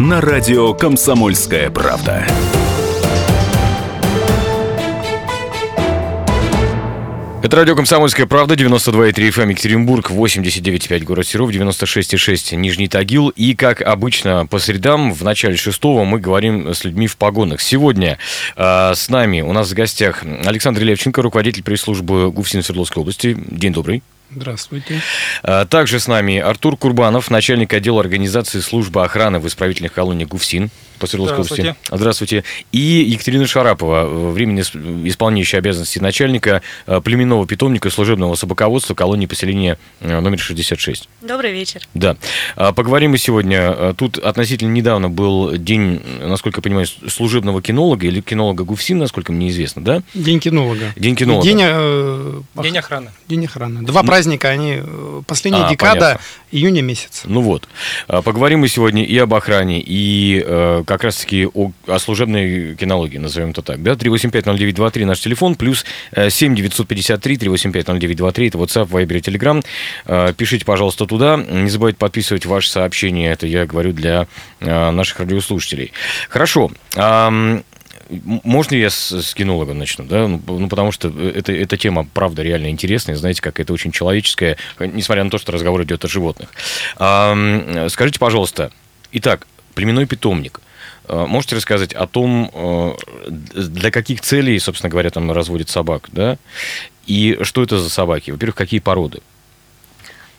На радио «Комсомольская правда». Это радио «Комсомольская правда», 92,3 FM, Екатеринбург, 89,5 город Серов, 96,6 Нижний Тагил. И, как обычно, по средам в начале шестого мы говорим с людьми в погонах. Сегодня э, с нами у нас в гостях Александр Левченко, руководитель пресс-службы ГУФСИН Свердловской области. День добрый. Здравствуйте. А, Также с нами Артур Курбанов, начальник отдела организации службы охраны в исправительных колониях ГУФСИН по Свердловской области. Здравствуйте. Здравствуйте. И Екатерина Шарапова, э, временно исп- исполняющая обязанности начальника э, племенного питомника служебного собаководства колонии поселения э, номер 66. Добрый вечер. Да. А, Поговорим мы сегодня. Тут относительно недавно был день, насколько я понимаю, служебного кинолога или кинолога ГУФСИН, насколько мне известно, да? День кинолога. День кинолога. День, э, ох- День охраны. День охраны. Два праздника, они э, последняя А, декада понятно. июня месяца. Ну вот. А, Поговорим мы сегодня и об охране, и э, как раз-таки о, о служебной кинологии, назовем это так. Да? 3850923 наш телефон, плюс э, 7953 3850923, это WhatsApp, Viber Telegram. Э, Пишите, пожалуйста, туда. Не забывайте подписывать ваши сообщения, это я говорю для э, наших радиослушателей. Хорошо. Можно я с, с кинолога начну, да? Ну, ну, потому что это, эта тема, правда, реально интересная. Знаете, как это очень человеческая, х- несмотря на то, что разговор идет о животных. Ам, скажите, пожалуйста, итак, племенной питомник. А, Можете рассказать о том, э, для каких целей, собственно говоря, там разводят собак, да? И что это за собаки? Во-первых, какие породы?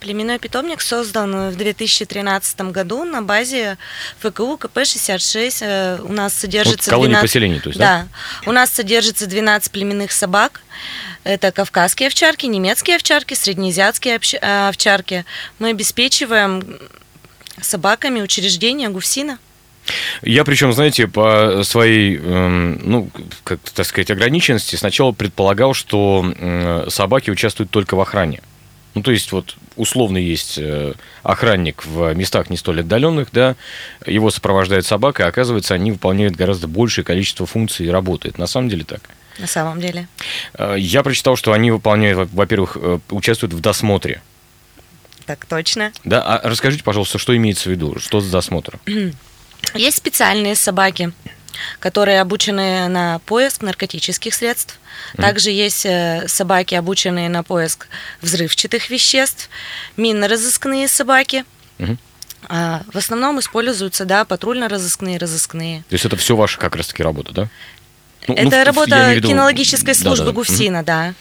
Племенной питомник создан в 2013 году на базе ФКУ КП-66. Э, У нас содержится Вот колонии 12... поселений, то есть, да? Да. У нас содержится 12 племенных собак. Это кавказские овчарки, немецкие овчарки, среднеазиатские э, овчарки. Мы обеспечиваем собаками учреждения ГУФСИНа. Я причем, знаете, по своей, эм, ну, как так сказать, ограниченности сначала предполагал, что собаки участвуют только в охране. Ну, то есть, вот условно есть э, охранник в местах не столь отдаленных, да, его сопровождает собака, а оказывается, они выполняют гораздо большее количество функций и работают. На самом деле так. На самом деле. Э, Я прочитал, что они выполняют, во- во-первых, э, участвуют в досмотре. Так точно. Да, а расскажите, пожалуйста, что имеется в виду, что за досмотр? Есть специальные собаки, которые обучены на поиск наркотических средств. Также есть э, собаки, обученные на поиск взрывчатых веществ, минно-розыскные собаки. А, В основном используются, да, патрульно-розыскные, розыскные. То есть это все ваша как раз-таки работа, да? Ну, ну, Это я работа виду- кинологической службы Да-да-да. Мгм. ГУФСИНа, да.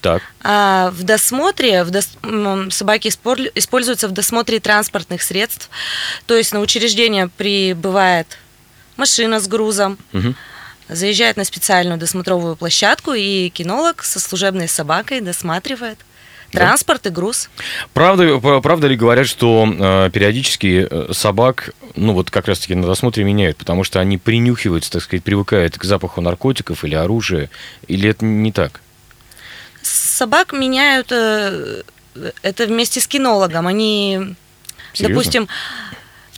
Так. А в досмотре в дос- собаки используются в досмотре транспортных средств. То есть на учреждение прибывает машина с грузом, Мгм. заезжает на специальную досмотровую площадку, и кинолог со служебной собакой досматривает транспорт и груз. Правда, правда ли говорят, что э, периодически э, собак, ну вот как раз-таки на досмотре меняют, потому что они принюхиваются, так сказать, привыкают к запаху наркотиков или оружия, или это не так? Собак меняют э, это вместе с кинологом. Они, Серьезно? допустим,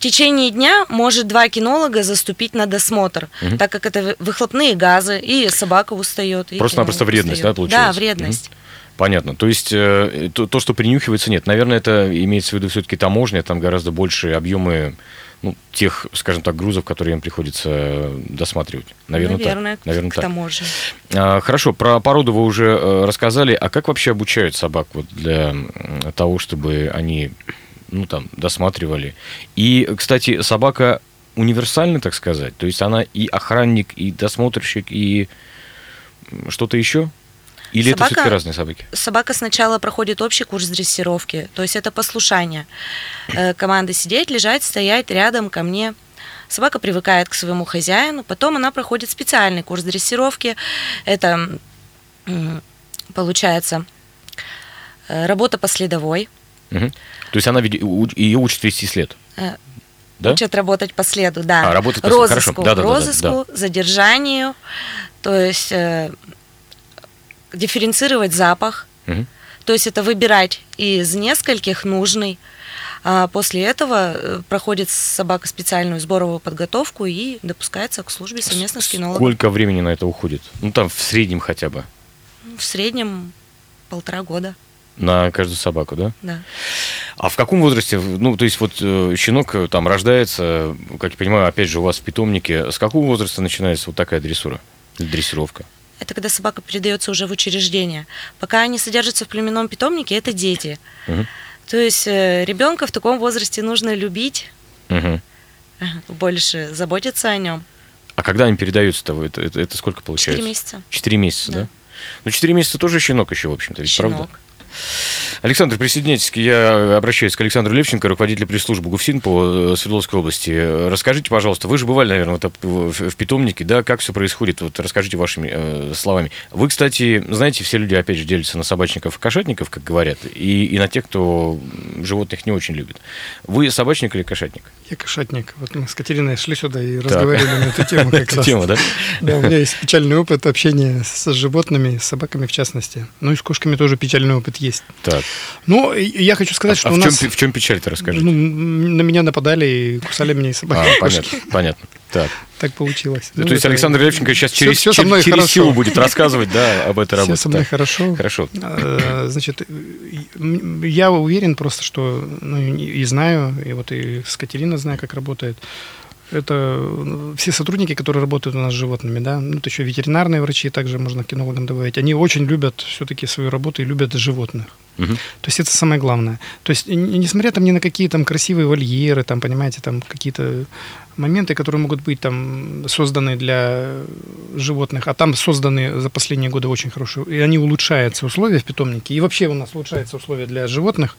течение дня может два кинолога заступить на досмотр, Мгм. так как это выхлопные газы, и собака устает. Просто-напросто вредность, устаёт. да, получается? Да, вредность. Понятно. То есть э, то, то, что принюхивается, нет. Наверное, это имеется в виду все-таки таможня, там гораздо больше объемы ну, тех, скажем так, грузов, которые им приходится досматривать. Наверное, Наверное, так. Наверное, к так. тому же. А, Хорошо, про породу вы уже э, рассказали. А как вообще обучают собак вот для того, чтобы они ну, там, досматривали? И, кстати, собака универсальна, так сказать? То есть она и охранник, и досмотрщик, и что-то еще? Или это Собака- все-таки разные собаки? Собака сначала проходит общий курс дрессировки, то есть это послушание. Э, Команда сидеть, лежать, стоять рядом ко мне. Собака привыкает к своему хозяину, потом она проходит специальный курс дрессировки. Это получается э, работа по То есть она ее учат вести след? Э, да? Учат работать по следу, да. А, работать по следу, хорошо. розыску, Да-да-да-да, розыску, задержанию, то есть э, дифференцировать запах, Мгм. то есть это выбирать из нескольких нужный. А после этого э, проходит собака специальную сборовую подготовку и допускается к службе совместно с кинологом. Сколько времени на это уходит? Ну, там в среднем хотя бы. В среднем полтора года, На каждую собаку, да? да. А в каком возрасте, ну, то есть вот э, щенок э, там рождается, как я понимаю, опять же, у вас в питомнике, с какого возраста начинается вот такая дрессура? Дрессировка? Это когда собака передается уже в учреждение. Пока они содержатся в племенном питомнике, это дети. Мгм. То есть ребенка в таком возрасте нужно любить, Мгм. больше заботиться о нем. А когда они передаются-то? Это, это, это сколько получается? Четыре месяца. Четыре месяца, да? Да. Ну, четыре месяца тоже щенок еще, в общем-то, ведь правда? Александр, присоединяйтесь. Я обращаюсь к Александру Левченко, руководителю пресс-службы ГУФСИН по э, Свердловской области. Расскажите, пожалуйста, вы же бывали, наверное, вот в, в- питомнике, да, как все происходит? Вот расскажите вашими э, словами. Вы, кстати, знаете, все люди, опять же, делятся на собачников и кошатников, как говорят, и, и на тех, кто животных не очень любит. Вы собачник или кошатник? Я кошатник. Вот мы с Катериной шли сюда и разговаривали на эту тему. как раз. тема, да? Да, у меня есть печальный опыт общения с животными, с собаками в частности. Ну и с кошками тоже печальный опыт есть. Так. Ну, я хочу сказать, А что в у чем, нас... в чем печаль-то расскажите? Ну, на меня нападали и кусали меня и А, собаки. кошки. понятно, понятно. Так. Так получилось. Ну, то есть это- Александр Левченко сейчас всё- через, всё со мной через хорошо. силу будет рассказывать, да, об этой Все работе. со мной Так. хорошо. Хорошо. Э, Значит, я уверен просто, что ну, и и знаю, и вот и с Катериной знаю, как работает. Это э, все сотрудники, которые работают у нас с животными, да, ну, это еще ветеринарные врачи, также можно кинологам добавить, они очень любят все-таки свою работу и любят животных. Мгм. То есть это самое главное. То есть несмотря там ни на какие там красивые вольеры, там, понимаете, там какие-то моменты, которые могут быть там созданы для животных, а там созданы за последние годы очень хорошие, и они улучшаются условия в питомнике, и вообще у нас улучшаются условия для животных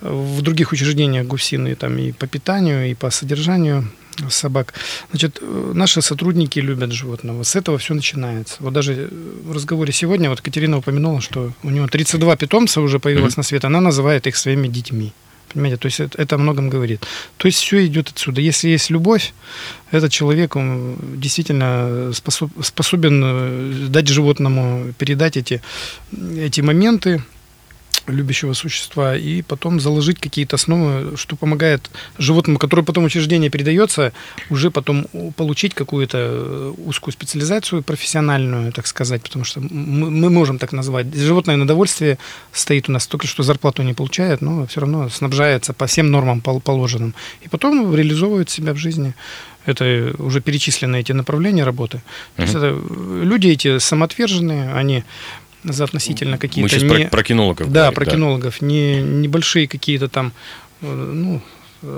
в других учреждениях ГУФСИН, и там и по питанию, и по содержанию собак. Значит, э, наши сотрудники любят животного. С этого все начинается. Вот даже э, в разговоре сегодня вот Катерина упомянула, что у нее 32 питомца уже появилось Мгм. на свет. Она называет их своими детьми. Понимаете, то есть это, это о многом говорит. То есть все идет отсюда. Если есть любовь, этот человек он действительно способ- способен э, дать животному, передать эти, эти моменты любящего существа и потом заложить какие-то основы, что помогает животному, которое потом учреждение передается, уже потом получить какую-то э, узкую специализацию профессиональную, так сказать, потому что мы, мы можем так назвать. Животное на довольствие стоит у нас, только что зарплату не получает, но все равно снабжается по всем нормам пол- положенным. И потом реализовывает себя в жизни. Это уже перечислены эти направления работы. То есть это э, люди эти самоотверженные, они за относительно какие-то Мы сейчас не... про, кинологов Да, говорим, про кинологов. Не, небольшие какие-то там э, ну,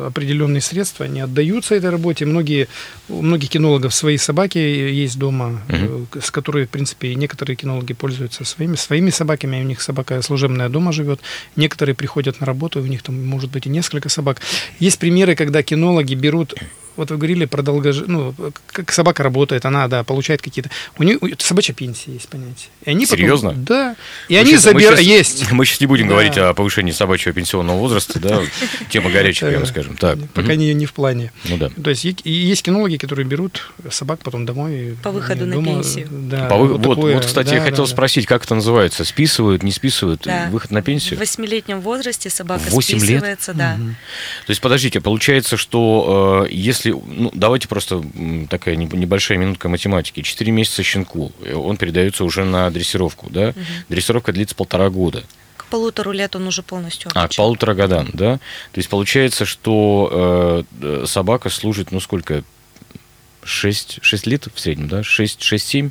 определенные средства, они отдаются этой работе. Многие, у многих кинологов свои собаки есть дома, э, с которой, в принципе, некоторые кинологи пользуются своими, своими собаками, у них собака служебная дома живет. Некоторые приходят на работу, у них там может быть и несколько собак. Есть примеры, когда кинологи берут вот вы говорили про долгож... ну, как собака работает, она, да, получает какие-то... У нее собачья пенсия есть понятие. И они потом- Серьезно? Да. И Мы они забирают... Есть. Мы сейчас не будем Да. говорить о повышении собачьего пенсионного возраста, да, тема горячая, прямо скажем. Так, Пока не, не в плане. ну да. То есть есть кинологи, которые берут собак потом домой. По выходу на дома, пенсию. Да, По вы- вот, такое, вот, кстати, я хотел спросить, как это называется? Списывают, не списывают? Да. Выход на В пенсию? восьмилетнем возрасте собака списывается, да. То есть, подождите, получается, что э, если... Ну, давайте просто такая не- небольшая минутка математики. Четыре месяца щенку, он передается уже на дрессировку, да? Дрессировка длится полтора года. К полутору лет он уже полностью А, к обучен. полутора годам, да? То есть получается, что э, собака служит, ну сколько, 6, 6 лет в среднем, да? 6, 6-7?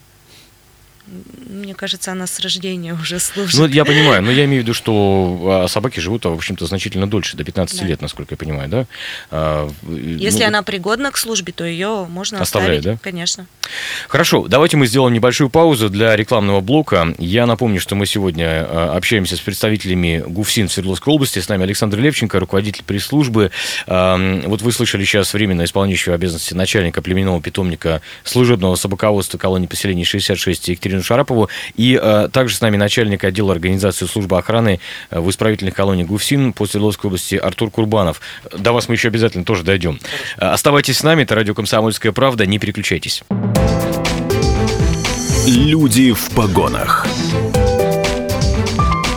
Мне кажется, она с рождения уже служит. Ну, я понимаю, но я имею в виду, что а, собаки живут, а, в общем-то, значительно дольше, до 15 Да. лет, насколько я понимаю, да? А, Если ну, она пригодна к службе, то ее можно Оставляют, оставить. да? Конечно. Хорошо, давайте мы сделаем небольшую паузу для рекламного блока. Я напомню, что мы сегодня э, общаемся с представителями ГУФСИН в Свердловской области. С нами Александр Левченко, руководитель пресс-службы. Вот вы слышали сейчас временно исполняющего обязанности начальника племенного питомника служебного собаководства колонии поселений 66 Екатерину Шарапову. И э, также с нами начальник отдела организации службы охраны э, в исправительной колонии ГУФСИН по Свердловской области Артур Курбанов. До вас мы еще обязательно тоже дойдем. Оставайтесь с нами, это радио «Комсомольская правда», не переключайтесь. Люди в погонах.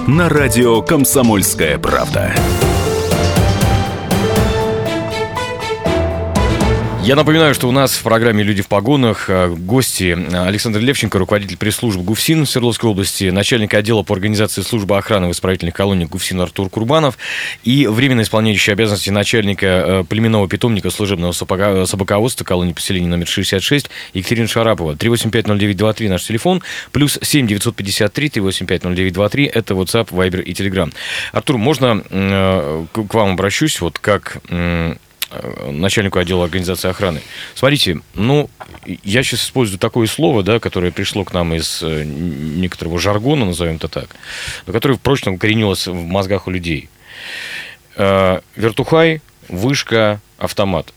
На радио «Комсомольская правда». Я напоминаю, что у нас в программе «Люди в погонах» э, гости Александр Левченко, руководитель пресс-службы ГУФСИН в Свердловской области, начальник отдела по организации службы охраны в исправительной колонии ГУФСИН Артур Курбанов и временно исполняющий обязанности начальника э, племенного питомника служебного собаководства колонии поселения номер 66 Екатерина Шарапова. 3850923 наш телефон, плюс 7 953 3850923 это WhatsApp, Viber и Telegram. Артур, можно э, к вам обращусь, вот как Э, начальнику отдела организации охраны. Смотрите, ну, я сейчас использую такое слово, да, которое пришло к нам из э, некоторого жаргона, назовем это так, но которое прочно укоренилось в мозгах у людей. Э, вертухай, вышка, автомат.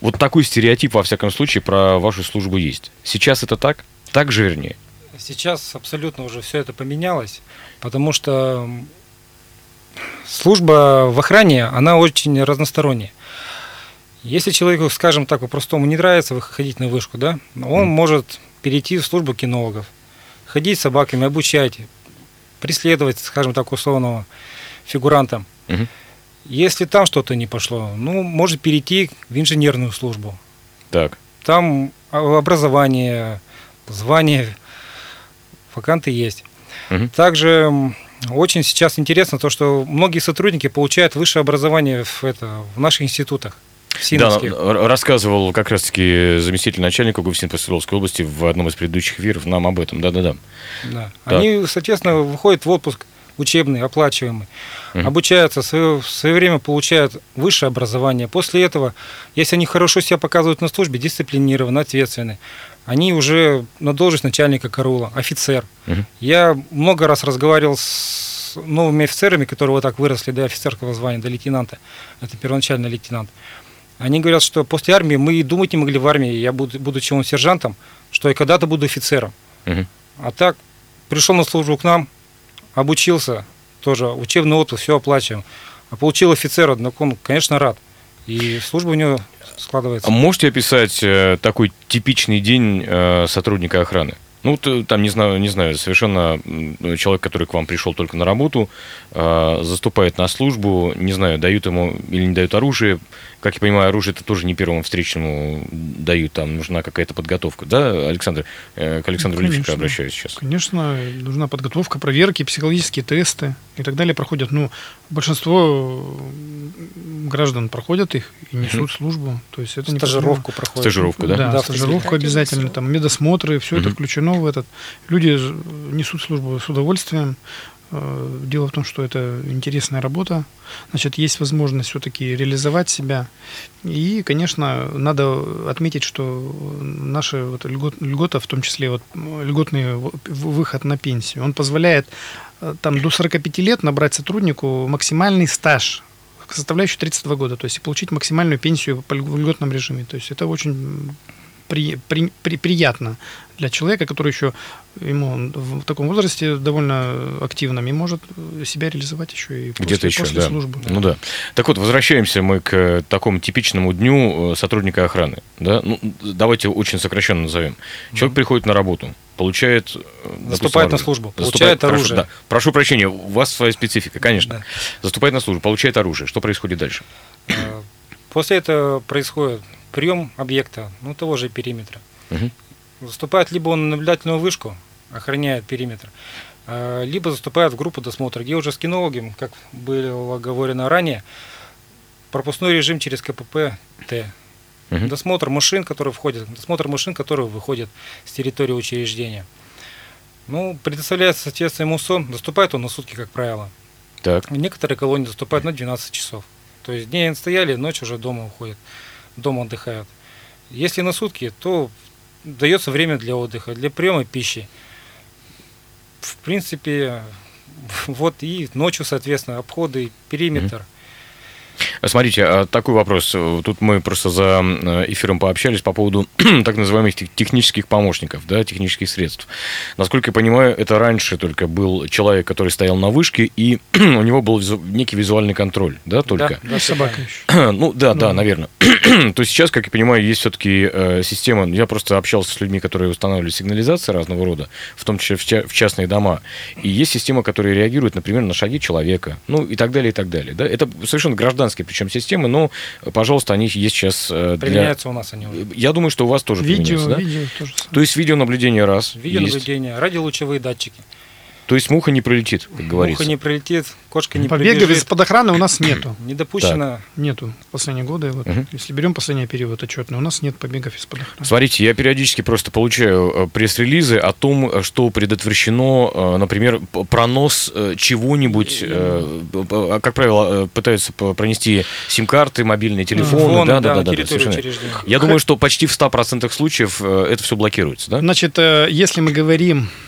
Вот такой стереотип, во всяком случае, про вашу службу есть. Сейчас это так? Так же, вернее? Сейчас абсолютно уже все это поменялось, потому что служба в охране, она очень разносторонняя. Если человеку, скажем так, по-простому не нравится выходить на вышку, да, он mm. может перейти в службу кинологов, ходить с собаками, обучать, преследовать, скажем так, условного фигуранта. Mm-hmm. Если там что-то не пошло, ну, может перейти в инженерную службу. Так. Там образование, звание, ваканты есть. Угу. Также очень сейчас интересно то, что многие сотрудники получают высшее образование в, это, в наших институтах. Да, рассказывал как раз-таки заместитель начальника ГУФСИН по Свердловской области в одном из предыдущих эфиров нам об этом. Да-да-да. Да. Они, соответственно, выходят в отпуск учебный, оплачиваемый, угу. обучаются, в свое, в свое время получают высшее образование. После этого, если они хорошо себя показывают на службе, дисциплинированы, ответственны, они уже на должность начальника караула, офицер. Угу. Я много раз разговаривал с новыми офицерами, которые вот так выросли до офицерского звания, до лейтенанта. Это первоначальный лейтенант. Они говорят, что после армии мы и думать не могли в армии, я буду, будучи он сержантом, что я когда-то буду офицером. Угу. А так, пришел на службу к нам, обучился, тоже учебный отпуск, все оплачиваем. А получил офицера, ну, он, конечно, рад. И служба у него складывается. А можете описать э, такой типичный день э, сотрудника охраны? Ну, там, не знаю, не знаю, совершенно человек, который к вам пришел только на работу, э, заступает на службу, не знаю, дают ему или не дают оружие. Как я понимаю, оружие это тоже не первому встречному дают, там нужна какая-то подготовка. Да, Александр? Э, к Александру ну, Левченко обращаюсь сейчас. Конечно, нужна подготовка, проверки, психологические тесты и так далее проходят. Ну, большинство граждан проходят их и несут службу. То есть это стажировку не проходят. Стажировку, да? Да, да стажировку обязательно, там медосмотры, все mm это включено в этот. Люди несут службу с удовольствием. Э, дело в том, что это интересная работа, значит, есть возможность все-таки реализовать себя. И, конечно, надо отметить, что наша вот льгот, льгота, в том числе вот льготный выход на пенсию, он позволяет э, там до 45 лет набрать сотруднику максимальный стаж составляющий 32 года, то есть получить максимальную пенсию по льготном режиме. То есть это очень при, при, при, приятно для человека, который еще ему в таком возрасте довольно активным и может себя реализовать еще и после, Где-то еще, после да. службы. Ну да. Так вот, возвращаемся мы к такому типичному дню э, сотрудника охраны. Да? Ну, давайте очень сокращенно назовем. Человек mm-hmm. приходит на работу, получает... Э, Заступает на службу, получает оружие. Прошу, да. прошу прощения, у вас своя специфика, конечно. Да. Заступает на службу, получает оружие. Что происходит дальше? Э, после этого происходит прием объекта, ну, того же периметра. Угу. Заступает либо он на наблюдательную вышку, охраняет периметр, а, либо заступает в группу досмотра, где уже с кинологом, как было говорено ранее, пропускной режим через КПП Т. Угу. Досмотр машин, которые входят, досмотр машин, которые выходят с территории учреждения. Ну, предоставляется, соответственно, ему сон. Доступает он на сутки, как правило. Так. Некоторые колонии доступают на 12 часов. То есть день стояли, ночь уже дома уходят дома отдыхают. Если на сутки, то дается время для отдыха, для приема пищи. В принципе, вот и ночью, соответственно, обходы, периметр. Смотрите, а такой вопрос. Тут мы просто за эфиром пообщались по поводу так называемых технических помощников, да, технических средств. Насколько я понимаю, это раньше только был человек, который стоял на вышке, и у него был некий визуальный контроль, да, только? Да, да собака еще. ну, да, ну. да, наверное. То есть сейчас, как я понимаю, есть все-таки э, система, я просто общался с людьми, которые устанавливали сигнализации разного рода, в том числе в, ча- в частные дома, и есть система, которая реагирует, например, на шаги человека, ну, и так далее, и так далее, да. Это совершенно гражданские причем системы, но, пожалуйста, они есть сейчас для... Применяются у нас они уже. Я думаю, что у вас тоже видео, применяются, да? Видео тоже. То есть видеонаблюдение раз. Видеонаблюдение, радиолучевые датчики. То есть муха не пролетит, как говорится. Муха не пролетит, кошка не Побегов пробежит. из-под охраны у нас нету. Не допущено. Нету. Последние годы, вот, угу. если берем последний период отчетный, у нас нет побегов из-под охраны. Смотрите, я периодически просто получаю э, пресс-релизы о том, что предотвращено, э, например, пронос э, чего-нибудь, как правило, пытаются пронести сим-карты, мобильные телефоны. Фон, да, да, да, да, да, да, Я думаю, что почти в 100% случаев это все блокируется, да? Значит, если мы говорим Э,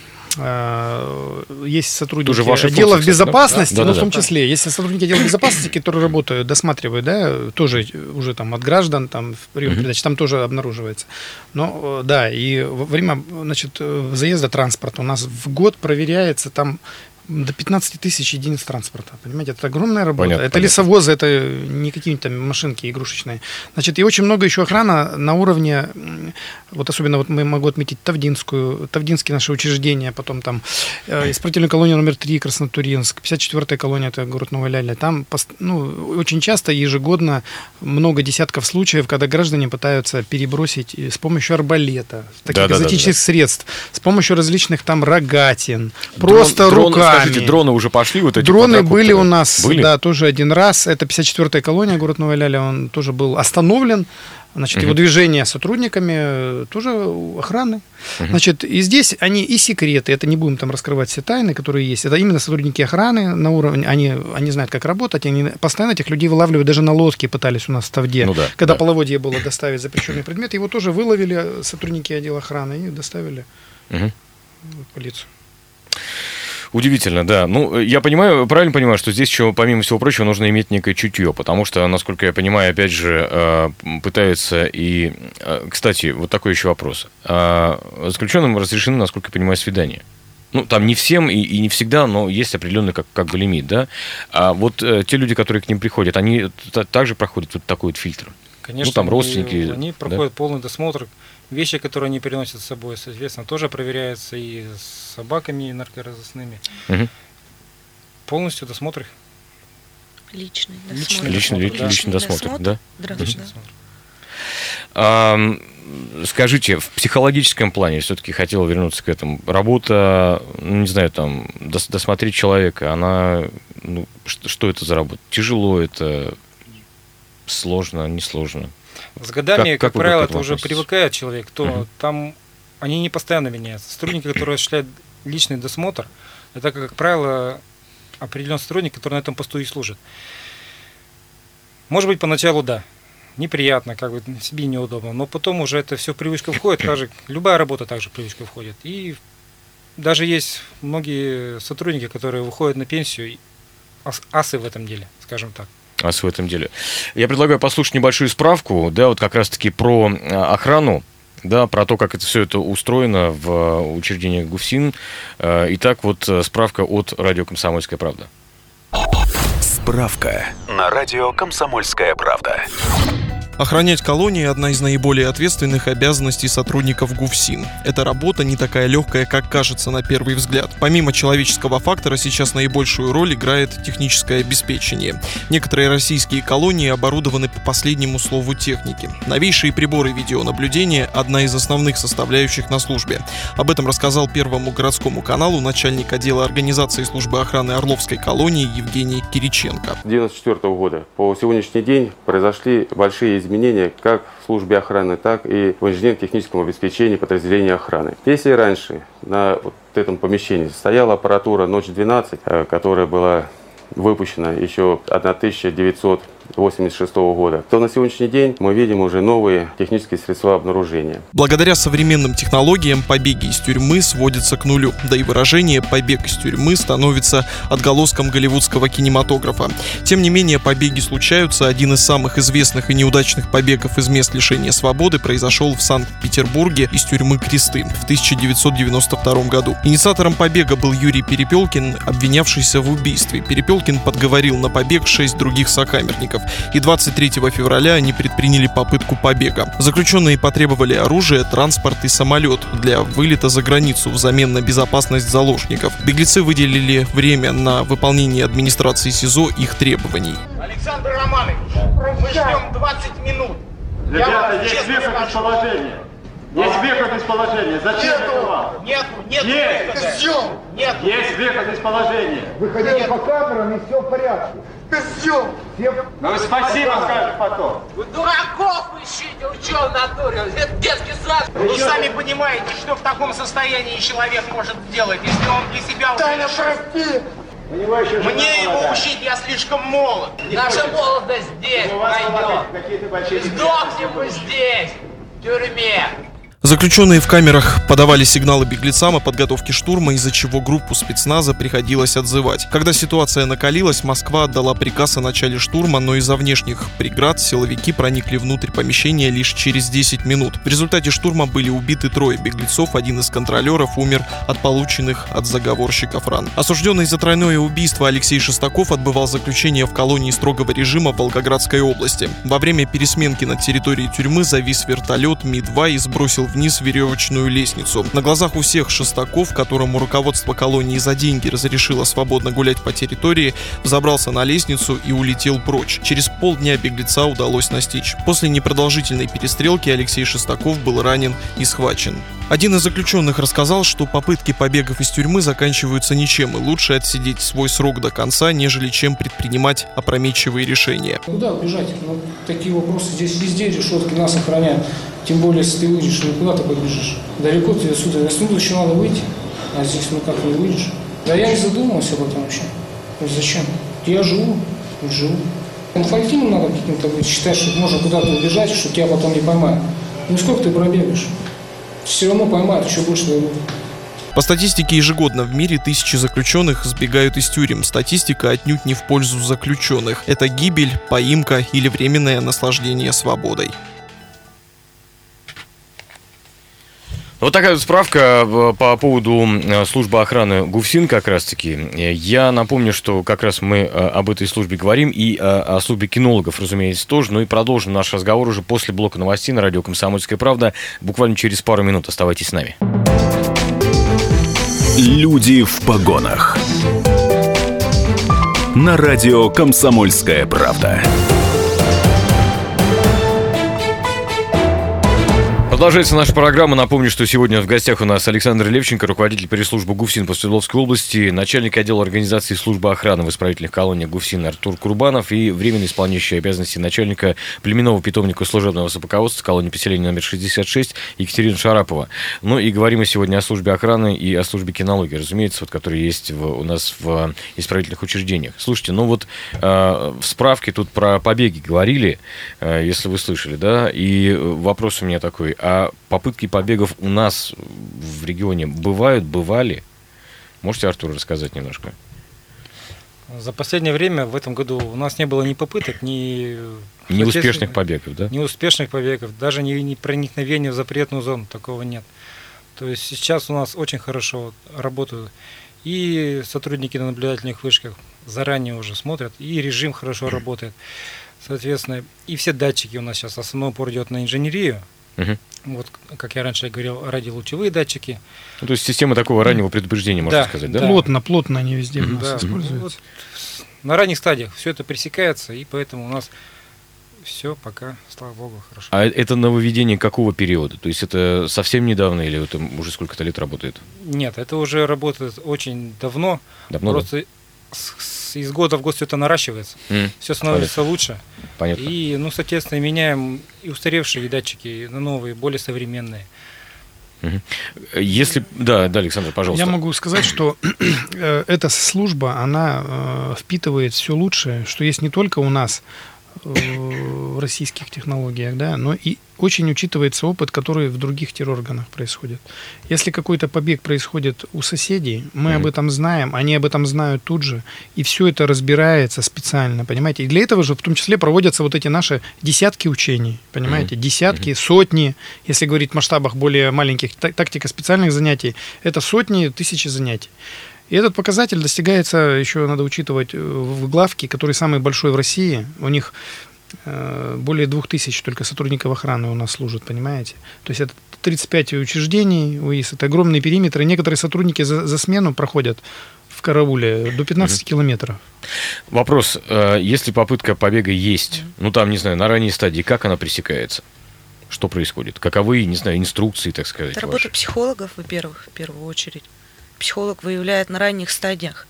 есть сотрудники Тоже ваши отделов безопасности, да? Да, но да, в том числе, есть сотрудники отдела безопасности, которые работают, досматривают, да, тоже уже там от граждан, там в прием передач, там тоже обнаруживается. Но э, да, и во время, значит, э, заезда транспорта у нас в год проверяется там до 15 тысяч единиц транспорта. Понимаете, это огромная работа. Понятно, это понятно. лесовозы, это не какие-нибудь там машинки игрушечные. Значит, и очень много еще охрана на уровне, вот особенно вот мы могу отметить Тавдинскую, Тавдинские наши учреждения, потом там э, исправительная колония номер 3, Краснотуринск, 54-я колония, это город Новая Ляля. Там ну, очень часто, ежегодно, много десятков случаев, когда граждане пытаются перебросить с помощью арбалета, таких Да-да-да-да. экзотических средств, с помощью различных там рогатин, просто Дрон- руками. Скажите, дроны уже пошли? Вот эти Дроны были у нас, Были? да, тоже один раз. Это 54-я колония, город Новая Ляля, он тоже был остановлен. Значит, его Мгм. движение сотрудниками э, тоже охраны. Значит, и здесь они и секреты, это не будем там раскрывать все тайны, которые есть. Это именно сотрудники охраны на уровне, они, они знают, как работать, они постоянно этих людей вылавливают, даже на лодке пытались у нас в Тавде. Ну да, когда да. половодье было доставить запрещенный предмет, его тоже выловили сотрудники отдела охраны и доставили Мгм. в полицию. Удивительно, да. Ну, я понимаю, правильно понимаю, что здесь еще, помимо всего прочего, нужно иметь некое чутье, потому что, насколько я понимаю, опять же, э, пытаются и... э, Кстати, вот такой еще вопрос. А, Заключенным разрешены, насколько я понимаю, свидания. Ну, там не всем и, и не всегда, но есть определенный как, как бы лимит, да? А вот э, те люди, которые к ним приходят, они та- также проходят вот такой вот фильтр. Конечно, Ну, там родственники, Они да? проходят полный досмотр. Вещи, которые они переносят с собой, соответственно, тоже проверяются и с собаками, и наркоразыскными. Мгм. Полностью досмотр их. Личный Личный досмотр. Личный, досмотр, да. личный досмотр, да? Да, Личный да. досмотр. А, скажите, в психологическом плане все-таки хотел вернуться к этому. Работа, ну, не знаю, там, дос- досмотреть человека, она, ну, что, что это за работа? Тяжело это, сложно, несложно? С годами, Как- как, как правило, это уже привыкает человек, то Мгм. там они не постоянно меняются. Сотрудники, которые осуществляют личный досмотр, это, как правило, определенный сотрудник, который на этом посту и служит. Может быть, поначалу да, неприятно, как бы себе неудобно, но потом уже это все в привычку входит, так же, любая работа также в привычку входит. И даже есть многие сотрудники, которые выходят на пенсию, асы в этом деле, скажем так. Ас в этом деле. Я предлагаю послушать небольшую справку, да, вот как раз-таки про э, охрану, да, про то, как это все это устроено в э, учреждениях ГУФСИН. Итак, вот справка от радио «Комсомольская правда». Справка на радио «Комсомольская правда». Охранять колонии – одна из наиболее ответственных обязанностей сотрудников ГУФСИН. Эта работа не такая легкая, как кажется на первый взгляд. Помимо человеческого фактора, сейчас наибольшую роль играет техническое обеспечение. Некоторые российские колонии оборудованы по последнему слову техники. Новейшие приборы видеонаблюдения – одна из основных составляющих на службе. Об этом рассказал Первому городскому каналу начальник отдела организации службы охраны Орловской колонии Евгений Кириченко. С 1994 года по сегодняшний день произошли большие изменения как в службе охраны, так и в инженерно-техническом обеспечении подразделения охраны. Если раньше на вот этом помещении стояла аппаратура «Ночь 12», э, которая была выпущена еще в 1986 года, то на сегодняшний день мы видим уже новые технические средства обнаружения. Благодаря современным технологиям побеги из тюрьмы сводятся к нулю, да и выражение «побег из тюрьмы» становится отголоском голливудского кинематографа. Тем не менее, побеги случаются. Один из самых известных и неудачных побегов из мест лишения свободы произошел в Санкт-Петербурге из тюрьмы Кресты в 1992 году. Инициатором побега был Юрий Перепелкин, обвинявшийся в убийстве. Перепелкин подговорил на побег шесть других сокамерников, и 23 февраля они предприняли попытку побега. Заключенные потребовали оружие, транспорт и самолет для вылета за границу взамен на безопасность заложников. Беглецы выделили время на выполнение администрации СИЗО их требований. Александр Романович, мы ждем 20 минут. Я Ребята, вам есть выход из положения. Есть выход из положения. Зачем это вам? Нет, нет Есть. выхода. Нет. Есть выход из положения. Выходите по камерам и все в порядке. Козел! Ну вы спасибо скажешь потом. Вы дураков ищите, вы что в натуре? Это детский сад. Вы сами понимаете, что в таком состоянии человек может сделать, если он для себя Таня, прости! Мне его учить, я слишком молод. Наша молодость здесь пройдет. Сдохнем мы здесь, в тюрьме. Заключенные в камерах подавали сигналы беглецам о подготовке штурма, из-за чего группу спецназа приходилось отзывать. Когда ситуация накалилась, Москва отдала приказ о начале штурма, но из-за внешних преград силовики проникли внутрь помещения лишь через 10 минут. В результате штурма были убиты трое беглецов, один из контролеров умер от полученных от заговорщиков ран. Осужденный за тройное убийство Алексей Шестаков отбывал заключение в колонии строгого режима в Волгоградской области. Во время пересменки над территорией тюрьмы завис вертолет Ми-2 и сбросил вниз веревочную лестницу. На глазах у всех Шестаков, которому руководство колонии за деньги разрешило свободно гулять по территории, взобрался на лестницу и улетел прочь. Через полдня беглеца удалось настичь. После непродолжительной перестрелки Алексей Шестаков был ранен и схвачен. Один из заключенных рассказал, что попытки побегов из тюрьмы заканчиваются ничем, и лучше отсидеть свой срок до конца, нежели чем предпринимать опрометчивые решения. Куда убежать? Ну, такие вопросы здесь везде решетки нас охраняют. Тем более, если ты выйдешь, ну куда ты побежишь? Далеко ты отсюда. Отсюда еще надо выйти, а здесь ну как не выйдешь? Да я не задумывался об этом вообще. Зачем? Я живу, живу. Инфантильным надо каким-то быть, считать, что можно куда-то убежать, что тебя потом не поймают. Ну сколько ты пробегаешь? Все равно поймают, еще больше дадут. По статистике ежегодно в мире тысячи заключенных сбегают из тюрем. Статистика отнюдь не в пользу заключенных. Это гибель, поимка или временное наслаждение свободой. Вот такая вот справка э, по поводу э, службы охраны ГУФСИН как раз-таки. Э, Я напомню, что как раз мы об этой службе говорим и о службе кинологов, разумеется, тоже. Ну и продолжим наш разговор уже после блока новостей на радио «Комсомольская правда». Буквально через пару минут. Оставайтесь с нами. Люди в погонах. На радио «Комсомольская правда». Продолжается наша программа. Напомню, что сегодня в гостях у нас Александр Левченко, руководитель пресс-службы ГУФСИН по Свердловской области, начальник отдела организации службы охраны в исправительных колониях ГУФСИН Артур Курбанов и временно исполняющий обязанности начальника племенного питомника служебного собаководства колонии поселения номер 66 Екатерина Шарапова. Ну и говорим мы сегодня о службе охраны и о службе кинологии, разумеется, вот, которые есть в, у нас в исправительных учреждениях. Слушайте, ну вот э, в справке тут про побеги говорили, э, если вы слышали, да, и вопрос у меня такой, а попытки побегов у нас в регионе бывают, бывали? Можете, Артур, рассказать немножко? За последнее время в этом году у нас не было ни попыток, ни Неуспешных побегов, да? неуспешных побегов, даже ни, ни проникновения в запретную зону, такого нет. То есть сейчас у нас очень хорошо работают и сотрудники на наблюдательных вышках заранее уже смотрят, и режим хорошо работает. Соответственно, и все датчики у нас сейчас, основной упор идет на инженерию, Мгм. вот, как я раньше говорил, радиолучевые датчики. Ну, то есть система такого раннего предупреждения, можно Да, сказать, да? да. Плотно, плотно они везде у нас Да, используются. вот на ранних стадиях все это пресекается, и поэтому у нас все пока, слава богу, хорошо. А это нововведение какого периода? То есть это совсем недавно или это уже сколько-то лет работает? Нет, это уже работает очень давно. Давно, да? Просто с- с- из года в год все это наращивается. М, Все становится лучше. Понятно. И, ну, соответственно, меняем и устаревшие датчики на новые, более современные. Если... Да, да, Александр, пожалуйста. Я могу сказать, что э, эта служба, она э, впитывает все лучшее, что есть не только у нас в российских технологиях, да, но и очень учитывается опыт, который в других террорганах происходит. Если какой-то побег происходит у соседей, мы mm-hmm. об этом знаем, они об этом знают тут же, и все это разбирается специально, понимаете? И для этого же в том числе проводятся вот эти наши десятки учений, понимаете? Mm-hmm. Десятки, mm-hmm. сотни, если говорить в масштабах более маленьких, тактика специальных занятий, это сотни, тысячи занятий. И этот показатель достигается, еще надо учитывать, э, в главке, который самый большой в России. У них э, более двух тысяч только сотрудников охраны у нас служат, понимаете? То есть это 35 учреждений УИС, это огромные периметры. Некоторые сотрудники за, за смену проходят в карауле до 15 mm километров. Вопрос, э, если попытка побега есть, ну там, не знаю, на ранней стадии, как она пресекается? Что происходит? Каковы, не знаю, инструкции, так сказать? Это работа ваши? психологов, во-первых, в первую очередь психолог выявляет на ранних стадиях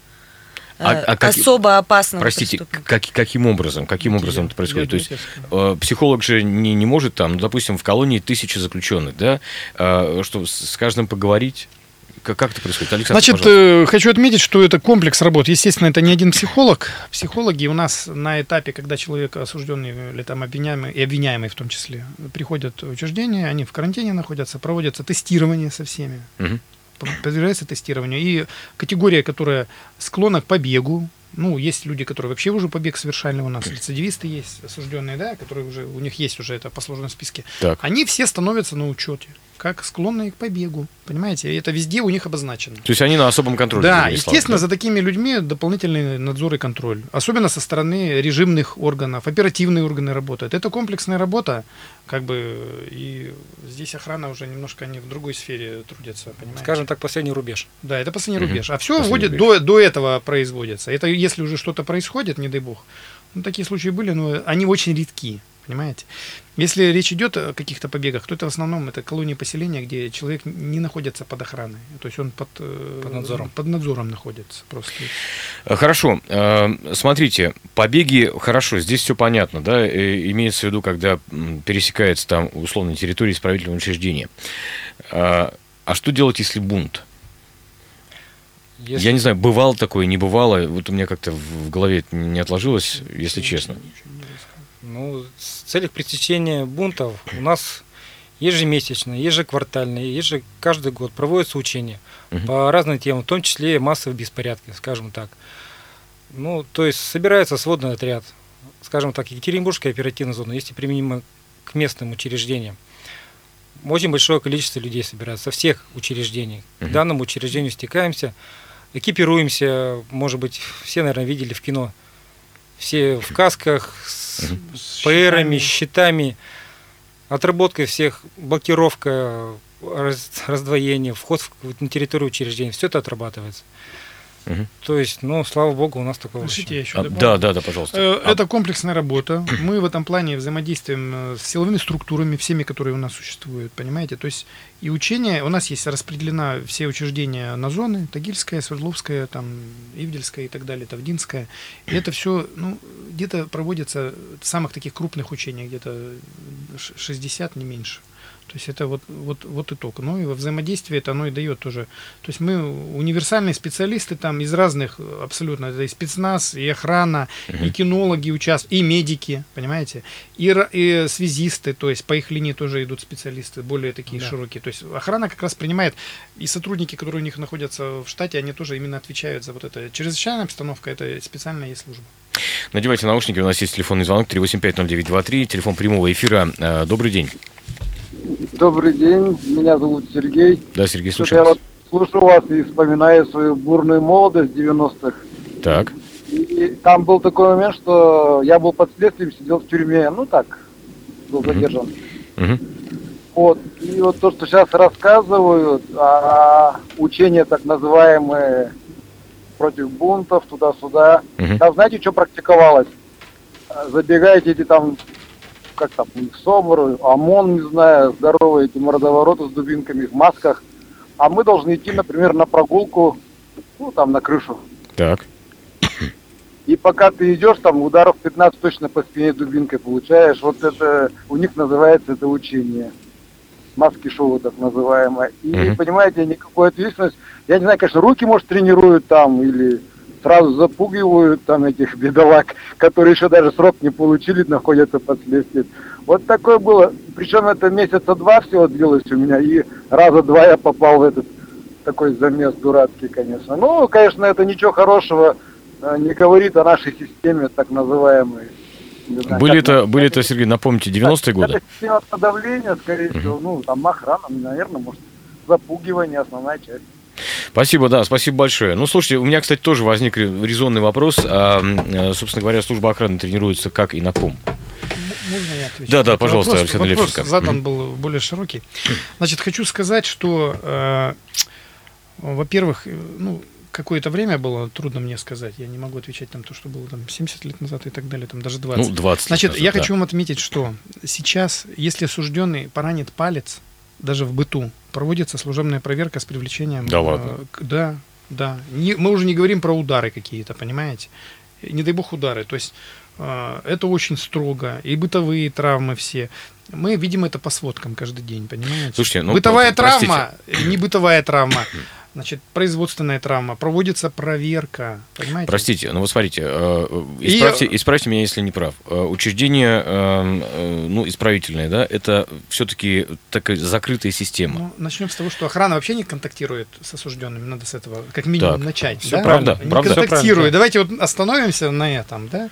а, э, а как, особо опасного Простите, как, каким образом? Каким образом это происходит? То есть э, психолог же не, не может там, ну, допустим, в колонии тысячи заключенных, да, э, что с каждым поговорить? Как, как это происходит? Александр, Значит, пожалуйста. хочу отметить, что это комплекс работ. Естественно, это не один психолог. Психологи у нас на этапе, когда человек осужденный или там обвиняемый, и обвиняемый в том числе, приходят в учреждение, они в карантине находятся, проводятся тестирование со всеми. Угу подвергается тестированию. И категория, которая склонна к побегу, ну, есть люди, которые вообще уже побег совершали у нас, рецидивисты есть, осужденные, да, которые уже, у них есть уже это по сложном списке. Так. Они все становятся на учете как склонные к побегу. Понимаете? И это везде у них обозначено. То есть они на особом контроле. Да, естественно, да? за такими людьми дополнительный надзор и контроль. Особенно со стороны режимных органов. Оперативные органы работают. Это комплексная работа. Как бы и здесь охрана уже немножко они в другой сфере трудятся, понимаете? Скажем так, последний рубеж. Да, это последний угу. рубеж. А все вводит до, до этого производится. Это если уже что-то происходит, не дай бог. Ну, такие случаи были, но они очень редки понимаете? Если речь идет о каких-то побегах, то это в основном это колонии поселения, где человек не находится под охраной, то есть он под, э, под, надзором. под надзором находится просто. Э, хорошо, э, смотрите, побеги, хорошо, здесь все понятно, да, имеется в виду, когда пересекается там условно территория исправительного учреждения. А что делать, если бунт? Если... Я не знаю, бывало такое, не бывало. Вот у меня как-то в голове это не отложилось, если честно. Ну, с целью пресечения бунтов у нас ежемесячно, ежеквартально, еже каждый год проводятся учения угу. по разным темам, в том числе массовые беспорядки, скажем так. Ну, то есть собирается сводный отряд, скажем так, Екатеринбургская оперативная зона, если применимо к местным учреждениям. Очень большое количество людей собирается со всех учреждений. Угу. К данному учреждению стекаемся, экипируемся, может быть, все, наверное, видели в кино. Все в касках, с с ПРами, щитами, отработкой всех, блокировка, раздвоение, вход в, на территорию учреждения, все это отрабатывается. Угу. То есть, ну, слава богу, у нас такого Разрешите, я еще а, Да, да, да, пожалуйста. Э, это комплексная работа. Мы в этом плане взаимодействуем э, с силовыми структурами, всеми, которые у нас существуют, понимаете? То есть и учение, у нас есть распределена все учреждения на зоны, Тагильская, Свердловская, там, Ивдельская и так далее, Тавдинская. И это все, ну, где-то проводится в самых таких крупных учениях, где-то 60, не меньше. То есть это вот, вот, вот итог. Ну и во взаимодействии это оно и дает тоже. То есть мы универсальные специалисты там из разных абсолютно. Это и спецназ, и охрана, uh-huh. и кинологи участвуют, и медики, понимаете, и, и связисты, то есть по их линии тоже идут специалисты, более такие да. широкие. То есть охрана как раз принимает, и сотрудники, которые у них находятся в штате, они тоже именно отвечают за вот это. Чрезвычайная обстановка, это специальная есть служба. Надевайте наушники, у нас есть телефонный звонок 3850923, телефон прямого эфира. Э, добрый день. Добрый день, меня зовут Сергей. Да, Сергей, слушаю. Я вот слушаю вас и вспоминаю свою бурную молодость 90-х. Так. И там был такой момент, что я был под следствием, сидел в тюрьме, ну так, был задержан. Угу. Вот. И вот то, что сейчас рассказывают, а учения так называемые против бунтов, туда-сюда. Угу. Там знаете, что практиковалось? Забегаете эти там как там, у них СОБР, ОМОН, не знаю, здоровые эти мордовороты с дубинками в масках. А мы должны идти, например, на прогулку, ну, там, на крышу. Так. И пока ты идешь, там, ударов 15 точно по спине дубинкой получаешь. Вот это, у них называется это учение. Маски шоу так называемое. И, mm понимаете, никакой ответственности. Я не знаю, конечно, руки, может, тренируют там, или сразу запугивают там этих бедолаг, которые еще даже срок не получили, находятся под следствием. Вот такое было. Причем это месяца два всего длилось у меня, и раза два я попал в этот такой замес дурацкий, конечно. Ну, конечно, это ничего хорошего э, не говорит о нашей системе, так называемой. Знаю, Были это, были это, Сергей, напомните, 90-е годы? Это система подавления, скорее всего. Ну, там охрана, наверное, может, запугивание, основная часть. Спасибо, да, спасибо большое. Ну, слушайте, у меня, кстати, тоже возник резонный вопрос. А, собственно говоря, служба охраны тренируется как и на ком? Можно я отвечу? Да, да, Это пожалуйста, вопрос, Александр вопрос Левченко. задан был более широкий. Значит, хочу сказать, что, э, во-первых, э, ну, какое-то время было, трудно мне сказать, я не могу отвечать там то, что было там 70 лет назад и так далее, там даже 20. Ну, 20 лет Значит, назад, я да. хочу вам отметить, что сейчас, если осужденный поранит палец, даже в быту, проводится служебная проверка с привлечением... Да э, ладно? к- да, да. Не- мы уже не говорим про удары какие-то, понимаете? Не дай бог удары. То есть э, это очень строго. И бытовые травмы все. Мы видим это по сводкам каждый день, понимаете? Слушайте, ну, бытовая простите. травма, не бытовая травма, значит, производственная травма, проводится проверка, понимаете? Простите, ну вот смотрите, э, э, И- исправьте, исправьте меня, если не прав. Э, Учреждение, э, э, ну, исправительное, да, это все-таки такая закрытая система. Ну, начнем с того, что охрана вообще не контактирует с осужденными. Надо с этого как минимум Так, начать. всё да? правда, Не правда. Контактирует. правильно, да. Давайте вот остановимся на этом, да?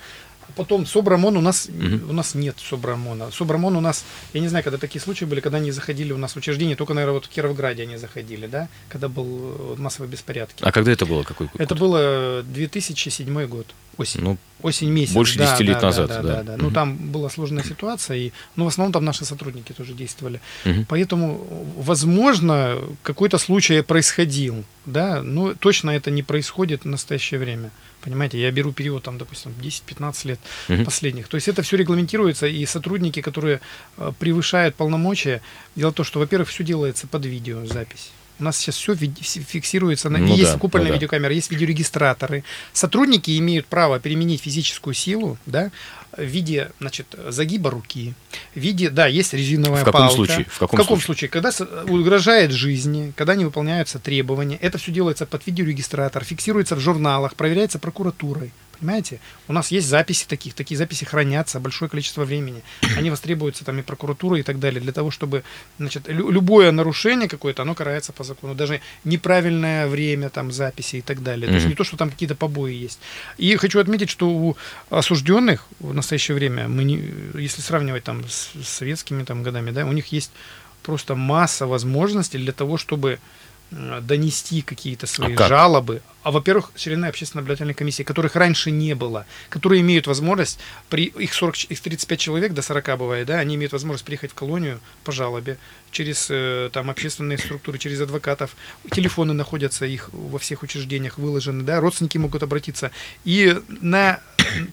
Потом Собрамон у нас Мгм. у нас нет Собрамона. Собрамон у нас, я не знаю, когда такие случаи были, когда они заходили у нас в учреждение, только, наверное, вот в Кировграде они заходили, да, когда был э, массовые беспорядки. А когда это было? Какой Это было 2007 год, осень. Ну, осень месяц. больше да, 10 лет да, назад, Да, да. да, да. Ну, Мгм. там была сложная ситуация, и, ну, в основном там наши сотрудники тоже действовали. Мгм. Поэтому, возможно, какой-то случай происходил, да, но точно это не происходит в настоящее время. Понимаете, я беру период, там, допустим, 10-15 лет Мгм. последних. То есть это все регламентируется, и сотрудники, которые э, превышают полномочия, дело в том, что, во-первых, все делается под видеозапись. У нас сейчас все фиксируется, на, Ну есть да, купольная ну да. видеокамера, есть видеорегистраторы. Сотрудники имеют право применить физическую силу, да, в виде, значит, загиба руки, в виде, да, есть резиновая В каком палка. случае? В каком случае? случае? Когда с- угрожает жизни, когда не выполняются требования, это все делается под видеорегистратор, фиксируется в журналах, проверяется прокуратурой. Понимаете? У нас есть записи таких, такие записи хранятся большое количество времени. Они востребуются там и прокуратурой и так далее, для того, чтобы, значит, лю- любое нарушение какое-то, оно карается по закону. Даже неправильное время там записи и так далее. То есть не то, что там какие-то побои есть. И хочу отметить, что у осужденных в настоящее время, мы не, если сравнивать там с, советскими там годами, да, у них есть просто масса возможностей для того, чтобы донести какие-то свои как? жалобы. А, во-первых, члены общественной наблюдательной комиссии, которых раньше не было, которые имеют возможность, при их, 40, ч- их 35 человек, до 40 бывает, да, они имеют возможность приехать в колонию по жалобе через э, там общественные структуры, через адвокатов. Телефоны находятся их во всех учреждениях выложены, да, родственники могут обратиться. И на,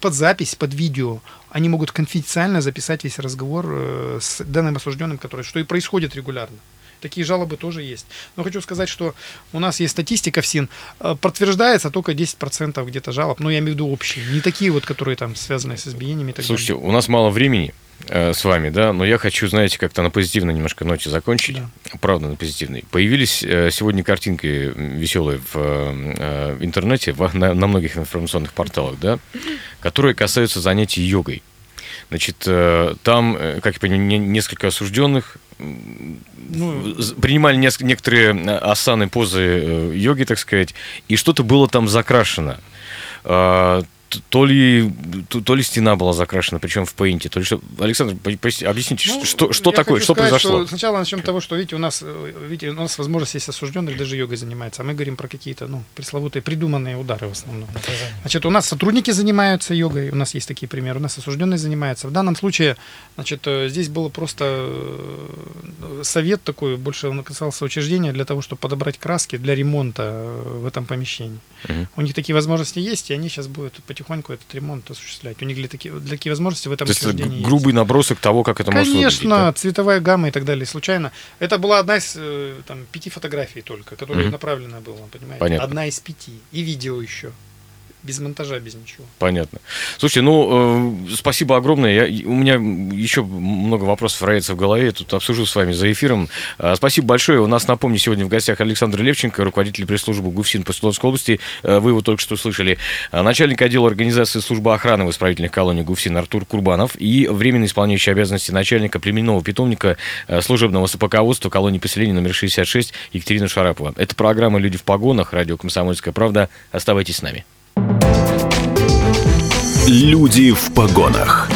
под запись, под видео они могут конфиденциально записать весь разговор э, с данным осужденным, который, что и происходит регулярно. Такие жалобы тоже есть. Но хочу сказать, что у нас есть статистика в СИН. э, Подтверждается только 10% где-то жалоб. Но я имею в виду общие. Не такие вот, которые там связаны с избиениями и так Слушайте, далее. у нас мало времени э, с вами, да, но я хочу, знаете, как-то на позитивной немножко ноте закончить. Правда, на позитивной. Появились э, сегодня картинки веселые в интернете, на многих информационных порталах, да, которые касаются занятий йогой. Значит, э, там, э, как я понимаю, не- несколько осужденных Ну, принимали неск- некоторые э, асаны, позы йоги, так сказать, и что-то было там закрашено. То ли, то, то ли стена была закрашена, причем в пейнте, то ли что. Александр, объясните, Ну, что, что такое, что сказать, произошло? что сначала начнем с того, что, видите, у нас, э, видите, у нас возможность есть осужденных, даже йогой занимается, а мы говорим про какие-то, ну, пресловутые придуманные удары в основном. Значит, у нас сотрудники занимаются йогой, у нас есть такие примеры, у нас осужденные занимаются. В данном случае, значит, э, здесь было просто э, совет такой, больше он касался учреждения для того, чтобы подобрать краски для ремонта в этом помещении. Мгм. У них такие возможности есть, и они сейчас будут потихоньку этот ремонт осуществлять. У них для, таки- для такие возможности в этом То есть это учреждении есть. грубый набросок того, как это может выглядеть. Конечно, да? цветовая гамма и так далее, случайно. Это была одна из э, там, пяти фотографий только, которая Мгм. направлена была, понимаете? Понятно. Одна из пяти. И видео еще. Без монтажа, без ничего. Понятно. Слушайте, ну, э, спасибо огромное. Я, у меня еще много вопросов роется в голове. Я тут обсужу с вами за эфиром. Э, спасибо большое. У нас, напомню, сегодня в гостях Александр Левченко, руководитель пресс-службы ГУФСИН по Свердловской области. Э, вы его только что слышали. Э, начальник отдела организации службы охраны в исправительных колониях ГУФСИН Артур Курбанов и временно исполняющий обязанности начальника племенного питомника служебного сапоководства колонии поселения номер 66 Екатерина Шарапова. Это программа «Люди в погонах», радио «Комсомольская правда». Оставайтесь с нами. Люди в погонах.